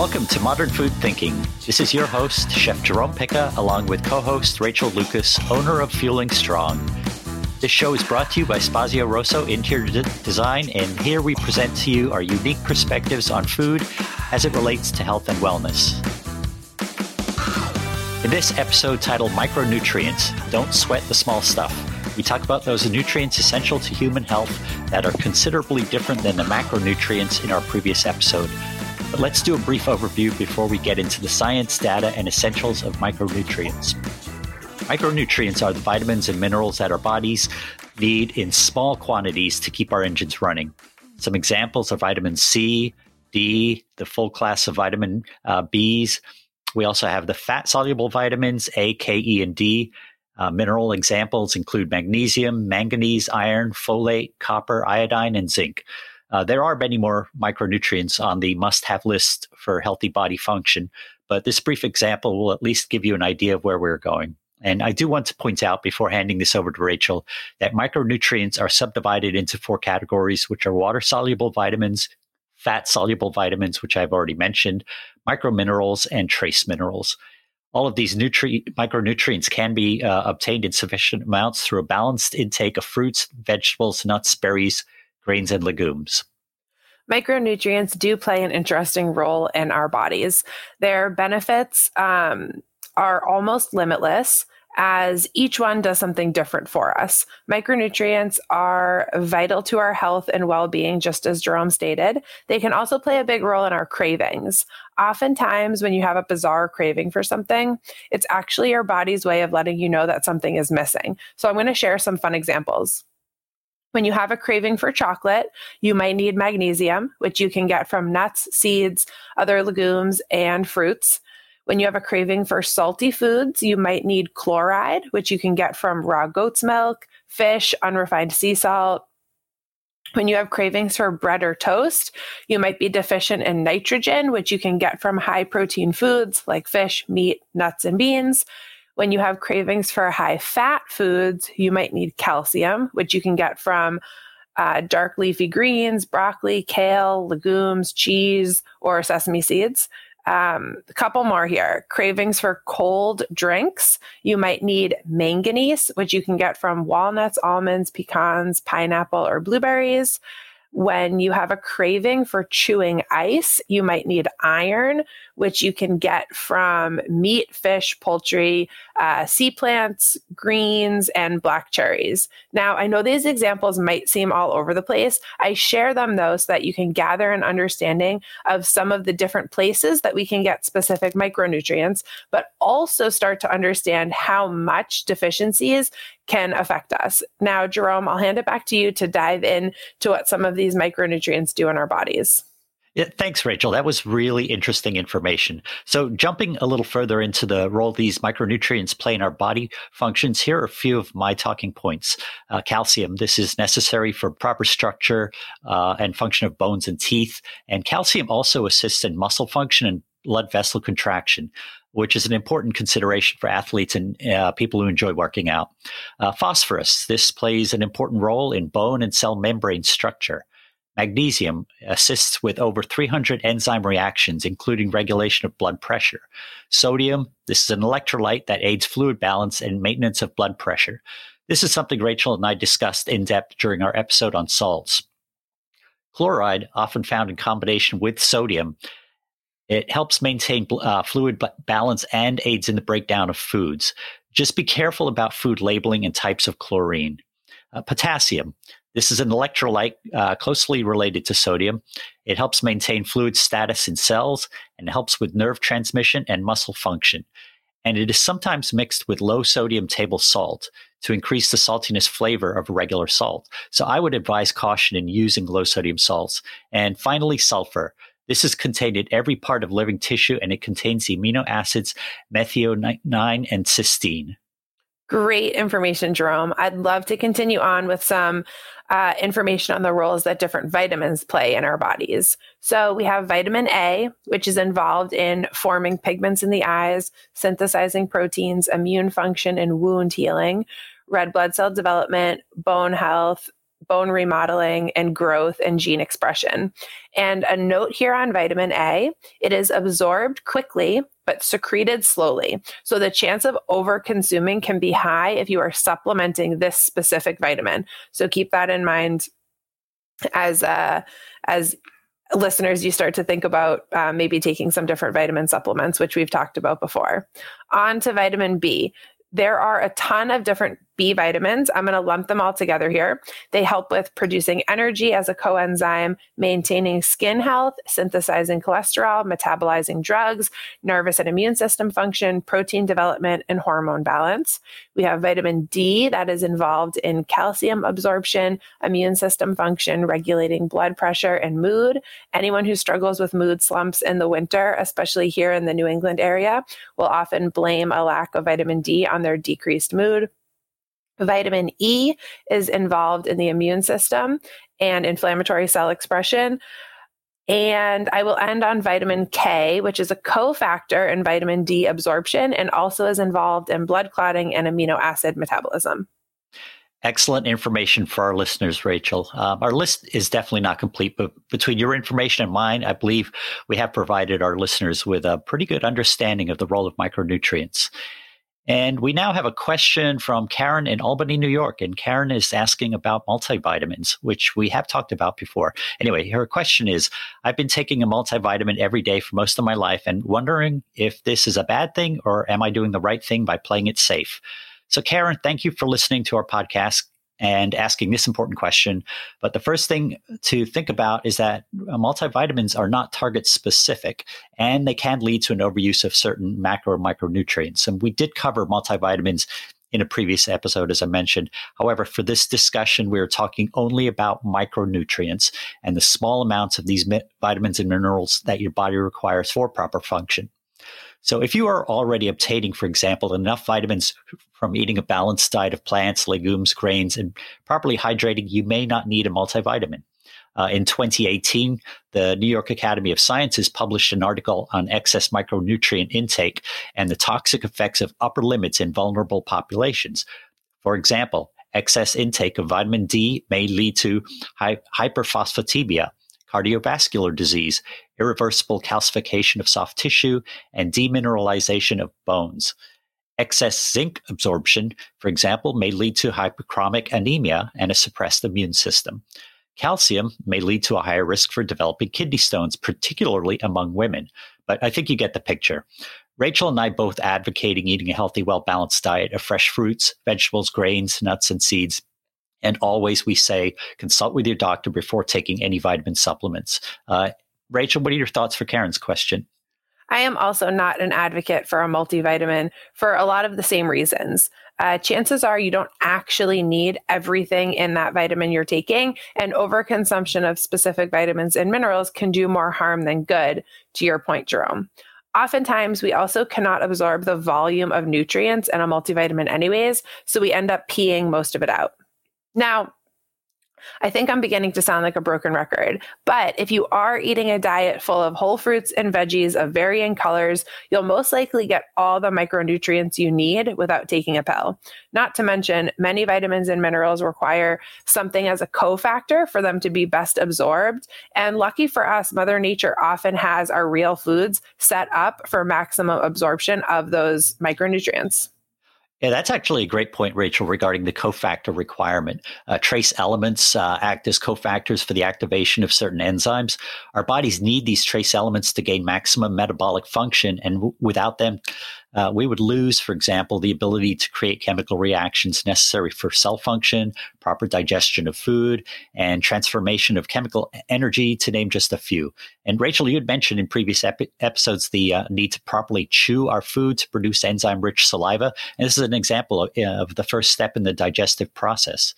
Welcome to Modern Food Thinking. This is your host, Chef Jerome Picca, along with co host Rachel Lucas, owner of Fueling Strong. This show is brought to you by Spazio Rosso Interior Design, and here we present to you our unique perspectives on food as it relates to health and wellness. In this episode titled Micronutrients, Don't Sweat the Small Stuff, we talk about those nutrients essential to human health that are considerably different than the macronutrients in our previous episode. But let's do a brief overview before we get into the science, data, and essentials of micronutrients. Micronutrients are the vitamins and minerals that our bodies need in small quantities to keep our engines running. Some examples are vitamin C, D, the full class of vitamin uh, Bs. We also have the fat soluble vitamins A, K, E, and D. Uh, mineral examples include magnesium, manganese, iron, folate, copper, iodine, and zinc. Uh, there are many more micronutrients on the must have list for healthy body function, but this brief example will at least give you an idea of where we're going. And I do want to point out before handing this over to Rachel that micronutrients are subdivided into four categories, which are water soluble vitamins, fat soluble vitamins, which I've already mentioned, microminerals, and trace minerals. All of these nutri- micronutrients can be uh, obtained in sufficient amounts through a balanced intake of fruits, vegetables, nuts, berries, grains, and legumes. Micronutrients do play an interesting role in our bodies. Their benefits um, are almost limitless as each one does something different for us. Micronutrients are vital to our health and well being, just as Jerome stated. They can also play a big role in our cravings. Oftentimes, when you have a bizarre craving for something, it's actually your body's way of letting you know that something is missing. So, I'm going to share some fun examples. When you have a craving for chocolate, you might need magnesium, which you can get from nuts, seeds, other legumes, and fruits. When you have a craving for salty foods, you might need chloride, which you can get from raw goat's milk, fish, unrefined sea salt. When you have cravings for bread or toast, you might be deficient in nitrogen, which you can get from high protein foods like fish, meat, nuts, and beans. When you have cravings for high fat foods, you might need calcium, which you can get from uh, dark leafy greens, broccoli, kale, legumes, cheese, or sesame seeds. Um, a couple more here. Cravings for cold drinks. You might need manganese, which you can get from walnuts, almonds, pecans, pineapple, or blueberries. When you have a craving for chewing ice, you might need iron, which you can get from meat, fish, poultry, uh, sea plants, greens, and black cherries. Now, I know these examples might seem all over the place. I share them though so that you can gather an understanding of some of the different places that we can get specific micronutrients, but also start to understand how much deficiencies can affect us. Now, Jerome, I'll hand it back to you to dive in to what some of these micronutrients do in our bodies. Yeah, thanks, Rachel. That was really interesting information. So, jumping a little further into the role these micronutrients play in our body functions, here are a few of my talking points. Uh, calcium. This is necessary for proper structure uh, and function of bones and teeth. And calcium also assists in muscle function and blood vessel contraction which is an important consideration for athletes and uh, people who enjoy working out. Uh, phosphorus, this plays an important role in bone and cell membrane structure. Magnesium assists with over 300 enzyme reactions, including regulation of blood pressure. Sodium, this is an electrolyte that aids fluid balance and maintenance of blood pressure. This is something Rachel and I discussed in depth during our episode on salts. Chloride, often found in combination with sodium, it helps maintain uh, fluid balance and aids in the breakdown of foods. Just be careful about food labeling and types of chlorine. Uh, potassium. This is an electrolyte uh, closely related to sodium. It helps maintain fluid status in cells and helps with nerve transmission and muscle function. And it is sometimes mixed with low sodium table salt to increase the saltiness flavor of regular salt. So I would advise caution in using low sodium salts. And finally, sulfur. This is contained in every part of living tissue and it contains the amino acids methionine and cysteine. Great information, Jerome. I'd love to continue on with some uh, information on the roles that different vitamins play in our bodies. So, we have vitamin A, which is involved in forming pigments in the eyes, synthesizing proteins, immune function, and wound healing, red blood cell development, bone health, bone remodeling, and growth and gene expression. And a note here on vitamin A it is absorbed quickly but secreted slowly. So the chance of over consuming can be high if you are supplementing this specific vitamin. So keep that in mind as uh, as listeners you start to think about uh, maybe taking some different vitamin supplements which we've talked about before on to vitamin b there are a ton of different B vitamins. I'm going to lump them all together here. They help with producing energy as a coenzyme, maintaining skin health, synthesizing cholesterol, metabolizing drugs, nervous and immune system function, protein development, and hormone balance. We have vitamin D that is involved in calcium absorption, immune system function, regulating blood pressure and mood. Anyone who struggles with mood slumps in the winter, especially here in the New England area, will often blame a lack of vitamin D on their decreased mood. Vitamin E is involved in the immune system and inflammatory cell expression. And I will end on vitamin K, which is a cofactor in vitamin D absorption and also is involved in blood clotting and amino acid metabolism. Excellent information for our listeners, Rachel. Um, our list is definitely not complete, but between your information and mine, I believe we have provided our listeners with a pretty good understanding of the role of micronutrients. And we now have a question from Karen in Albany, New York. And Karen is asking about multivitamins, which we have talked about before. Anyway, her question is I've been taking a multivitamin every day for most of my life and wondering if this is a bad thing or am I doing the right thing by playing it safe? So, Karen, thank you for listening to our podcast and asking this important question. But the first thing to think about is that uh, multivitamins are not target specific and they can lead to an overuse of certain macro and micronutrients. And we did cover multivitamins in a previous episode, as I mentioned. However, for this discussion, we are talking only about micronutrients and the small amounts of these vitamins and minerals that your body requires for proper function. So if you are already obtaining, for example, enough vitamins from eating a balanced diet of plants, legumes, grains, and properly hydrating, you may not need a multivitamin. Uh, in 2018, the New York Academy of Sciences published an article on excess micronutrient intake and the toxic effects of upper limits in vulnerable populations. For example, excess intake of vitamin D may lead to hy- hyperphosphatemia, cardiovascular disease, irreversible calcification of soft tissue, and demineralization of bones. Excess zinc absorption, for example, may lead to hypochromic anemia and a suppressed immune system. Calcium may lead to a higher risk for developing kidney stones, particularly among women. But I think you get the picture. Rachel and I both advocating eating a healthy, well balanced diet of fresh fruits, vegetables, grains, nuts, and seeds and always we say consult with your doctor before taking any vitamin supplements. Uh, Rachel, what are your thoughts for Karen's question? I am also not an advocate for a multivitamin for a lot of the same reasons. Uh, chances are you don't actually need everything in that vitamin you're taking, and overconsumption of specific vitamins and minerals can do more harm than good, to your point, Jerome. Oftentimes, we also cannot absorb the volume of nutrients in a multivitamin, anyways, so we end up peeing most of it out. Now, I think I'm beginning to sound like a broken record. But if you are eating a diet full of whole fruits and veggies of varying colors, you'll most likely get all the micronutrients you need without taking a pill. Not to mention, many vitamins and minerals require something as a cofactor for them to be best absorbed. And lucky for us, Mother Nature often has our real foods set up for maximum absorption of those micronutrients. Yeah, that's actually a great point, Rachel, regarding the cofactor requirement. Uh, trace elements uh, act as cofactors for the activation of certain enzymes. Our bodies need these trace elements to gain maximum metabolic function, and w- without them, uh, we would lose, for example, the ability to create chemical reactions necessary for cell function, proper digestion of food, and transformation of chemical energy, to name just a few. And Rachel, you had mentioned in previous epi- episodes the uh, need to properly chew our food to produce enzyme rich saliva. And this is an example of, uh, of the first step in the digestive process.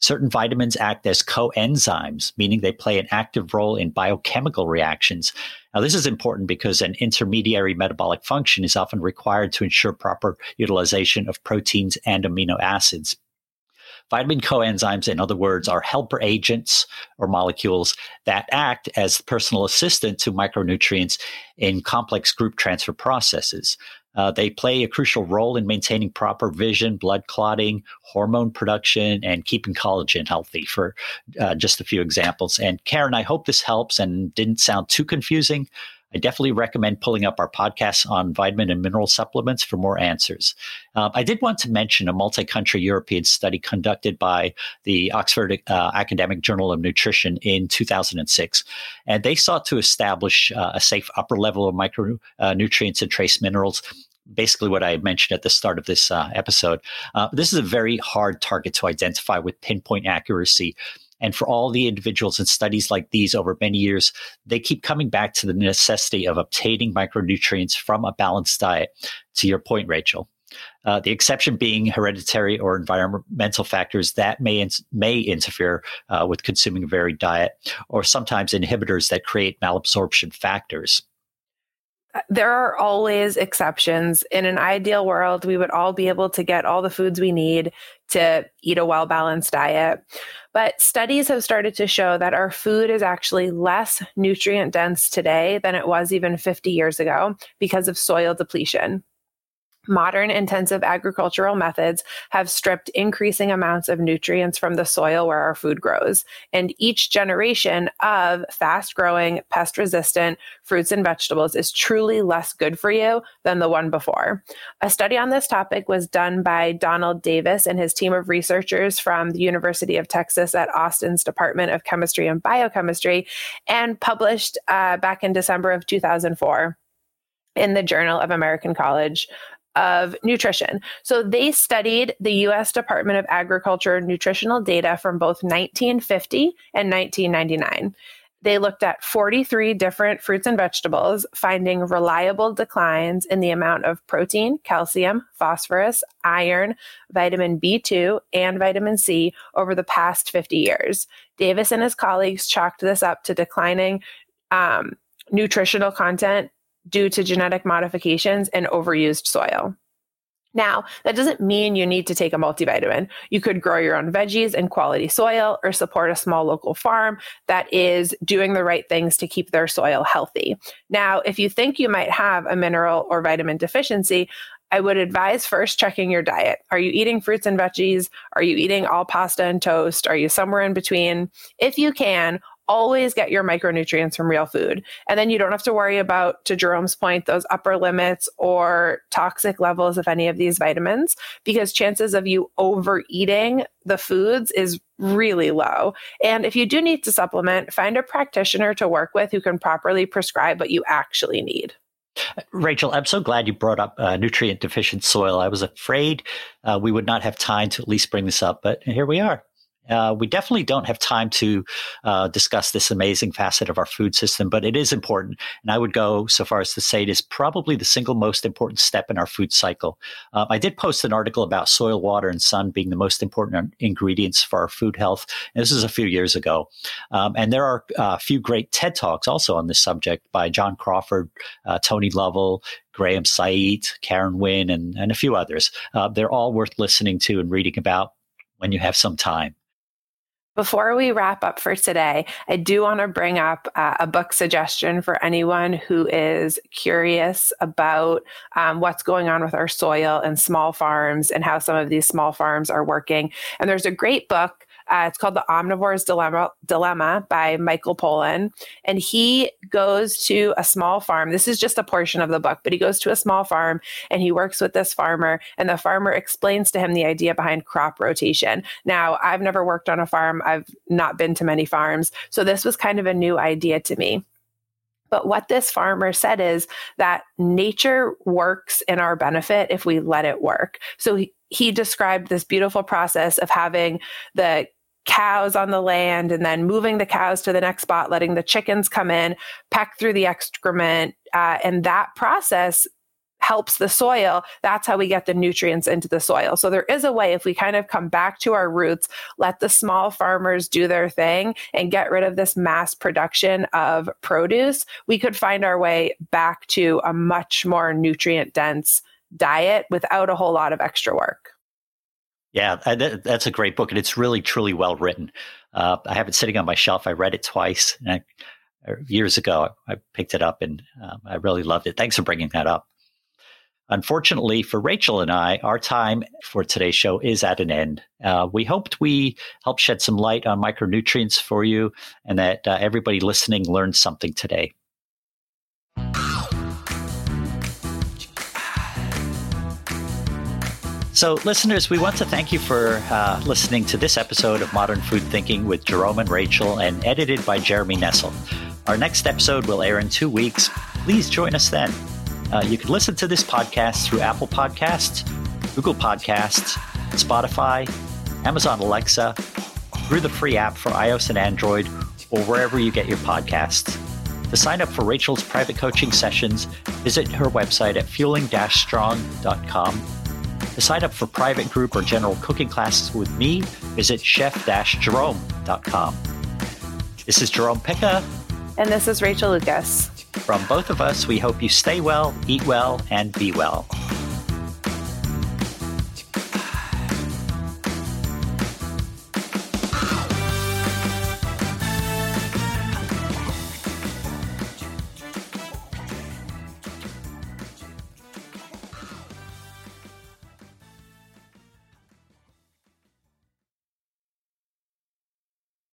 Certain vitamins act as coenzymes, meaning they play an active role in biochemical reactions. Now, this is important because an intermediary metabolic function is often required to ensure proper utilization of proteins and amino acids. Vitamin coenzymes, in other words, are helper agents or molecules that act as personal assistant to micronutrients in complex group transfer processes. Uh, they play a crucial role in maintaining proper vision, blood clotting, hormone production, and keeping collagen healthy, for uh, just a few examples. And Karen, I hope this helps and didn't sound too confusing. I definitely recommend pulling up our podcasts on vitamin and mineral supplements for more answers. Uh, I did want to mention a multi country European study conducted by the Oxford uh, Academic Journal of Nutrition in 2006. And they sought to establish uh, a safe upper level of micronutrients and trace minerals basically what I mentioned at the start of this uh, episode. Uh, this is a very hard target to identify with pinpoint accuracy. And for all the individuals in studies like these over many years, they keep coming back to the necessity of obtaining micronutrients from a balanced diet. To your point, Rachel. Uh, the exception being hereditary or environmental factors that may in- may interfere uh, with consuming a varied diet, or sometimes inhibitors that create malabsorption factors there are always exceptions. In an ideal world, we would all be able to get all the foods we need to eat a well balanced diet. But studies have started to show that our food is actually less nutrient dense today than it was even 50 years ago because of soil depletion. Modern intensive agricultural methods have stripped increasing amounts of nutrients from the soil where our food grows. And each generation of fast growing, pest resistant fruits and vegetables is truly less good for you than the one before. A study on this topic was done by Donald Davis and his team of researchers from the University of Texas at Austin's Department of Chemistry and Biochemistry and published uh, back in December of 2004 in the Journal of American College of nutrition. So they studied the US Department of Agriculture nutritional data from both 1950 and 1999. They looked at 43 different fruits and vegetables, finding reliable declines in the amount of protein, calcium, phosphorus, iron, vitamin B2, and vitamin C over the past 50 years. Davis and his colleagues chalked this up to declining um, nutritional content due to genetic modifications and overused soil. Now, that doesn't mean you need to take a multivitamin. You could grow your own veggies in quality soil or support a small local farm that is doing the right things to keep their soil healthy. Now, if you think you might have a mineral or vitamin deficiency, I would advise first checking your diet. Are you eating fruits and veggies? Are you eating all pasta and toast? Are you somewhere in between? If you can, always get your micronutrients from real food. And then you don't have to worry about, to Jerome's point, those upper limits or toxic levels of any of these vitamins, because chances of you overeating the foods is really low. And if you do need to supplement, find a practitioner to work with who can properly prescribe what you actually need. Rachel, I'm so glad you brought up uh, nutrient deficient soil. I was afraid uh, we would not have time to at least bring this up, but here we are. Uh, we definitely don't have time to uh, discuss this amazing facet of our food system, but it is important. And I would go so far as to say it is probably the single most important step in our food cycle. Uh, I did post an article about soil, water, and sun being the most important ingredients for our food health. And this is a few years ago. Um, and there are uh, a few great TED Talks also on this subject by John Crawford, uh, Tony Lovell, Graham Sait, Karen Wynn, and, and a few others. Uh, they're all worth listening to and reading about when you have some time. Before we wrap up for today, I do want to bring up uh, a book suggestion for anyone who is curious about um, what's going on with our soil and small farms and how some of these small farms are working. And there's a great book uh, it's called The Omnivore's Dilemma, Dilemma by Michael Pollan. And he goes to a small farm. This is just a portion of the book, but he goes to a small farm and he works with this farmer. And the farmer explains to him the idea behind crop rotation. Now, I've never worked on a farm, I've not been to many farms. So this was kind of a new idea to me. But what this farmer said is that nature works in our benefit if we let it work. So he, he described this beautiful process of having the cows on the land and then moving the cows to the next spot, letting the chickens come in, peck through the excrement. Uh, and that process helps the soil. That's how we get the nutrients into the soil. So there is a way if we kind of come back to our roots, let the small farmers do their thing and get rid of this mass production of produce, we could find our way back to a much more nutrient dense diet without a whole lot of extra work. Yeah, that's a great book, and it's really truly well written. Uh, I have it sitting on my shelf. I read it twice I, uh, years ago. I picked it up, and um, I really loved it. Thanks for bringing that up. Unfortunately for Rachel and I, our time for today's show is at an end. Uh, we hoped we helped shed some light on micronutrients for you and that uh, everybody listening learned something today. So, listeners, we want to thank you for uh, listening to this episode of Modern Food Thinking with Jerome and Rachel and edited by Jeremy Nessel. Our next episode will air in two weeks. Please join us then. Uh, you can listen to this podcast through Apple Podcasts, Google Podcasts, Spotify, Amazon Alexa, through the free app for iOS and Android, or wherever you get your podcasts. To sign up for Rachel's private coaching sessions, visit her website at fueling-strong.com. To sign up for private group or general cooking classes with me, visit chef-jerome.com. This is Jerome Pica. And this is Rachel Lucas. From both of us, we hope you stay well, eat well, and be well.